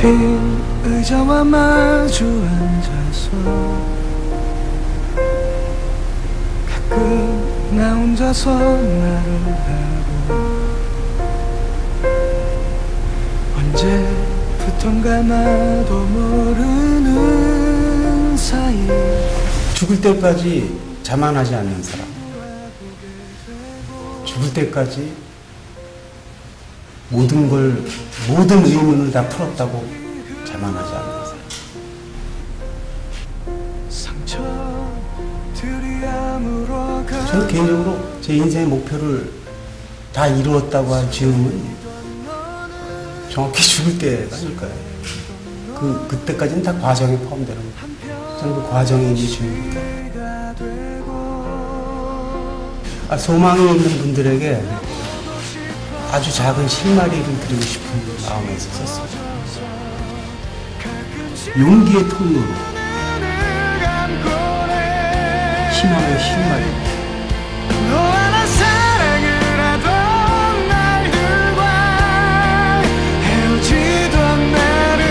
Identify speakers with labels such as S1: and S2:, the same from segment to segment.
S1: 빈 의자와 마주 앉아서 가끔 나 혼자서 말을 하고 언제부턴가 나도 모르는 사이
S2: 죽을 때까지 자만하지 않는 사람. 죽을 때까지 모든 걸, 모든 의문을 다 풀었다고 자만하지 않는 저는 개인적으로 제 인생의 목표를 다 이루었다고 할 즈음은 정확히 죽을 때라니까요. 그, 그때까지는 다 과정에 포함되는 거예요. 저는 그 과정이 이제 중요합니다. 아, 소망이 있는 분들에게 아주 작은 실마리를 드리고 싶은 마음에서 썼습니다. 용기의 통로로 희망의 실마리.
S1: 너 하나 사랑을 하던 날들과 헤어지던 나를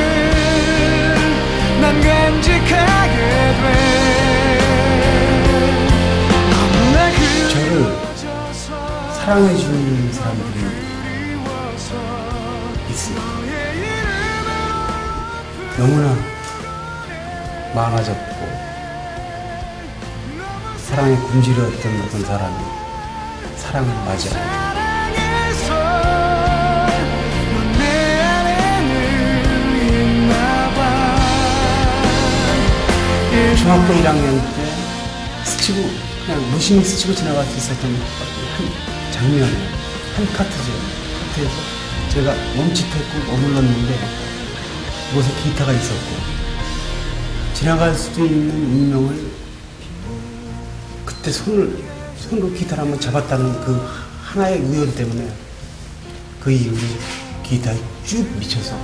S1: 난 간직하게 돼 너무나
S2: 저를
S1: 그려져서
S2: 사랑해 주는 사람들이 있습니다. 너무나 많아졌고 사랑에 굶주렸던 어떤 사람이 사랑을
S1: 있나봐
S2: 중학교 1학년 때 스치고 그냥 무심히 스치고 지나갈 수 있었던 한 장면에 한 카트죠. 카트에서 제가 멈칫했고 머물렀는데 그곳에 기타가 있었고 지나갈 수도 있는 운명을 그때 손을 손으로 기타를 한번 잡았다는 그 하나의 우연 때문에 그 이후로 기타에 쭉 미쳐서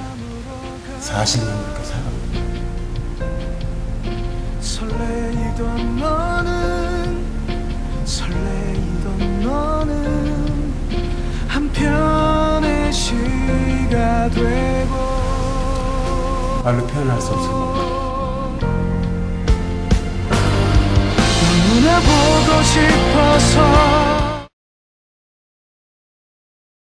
S2: 40년 이렇게 살아갑니다. 말로 표현할 수 없을
S1: 보고 싶어서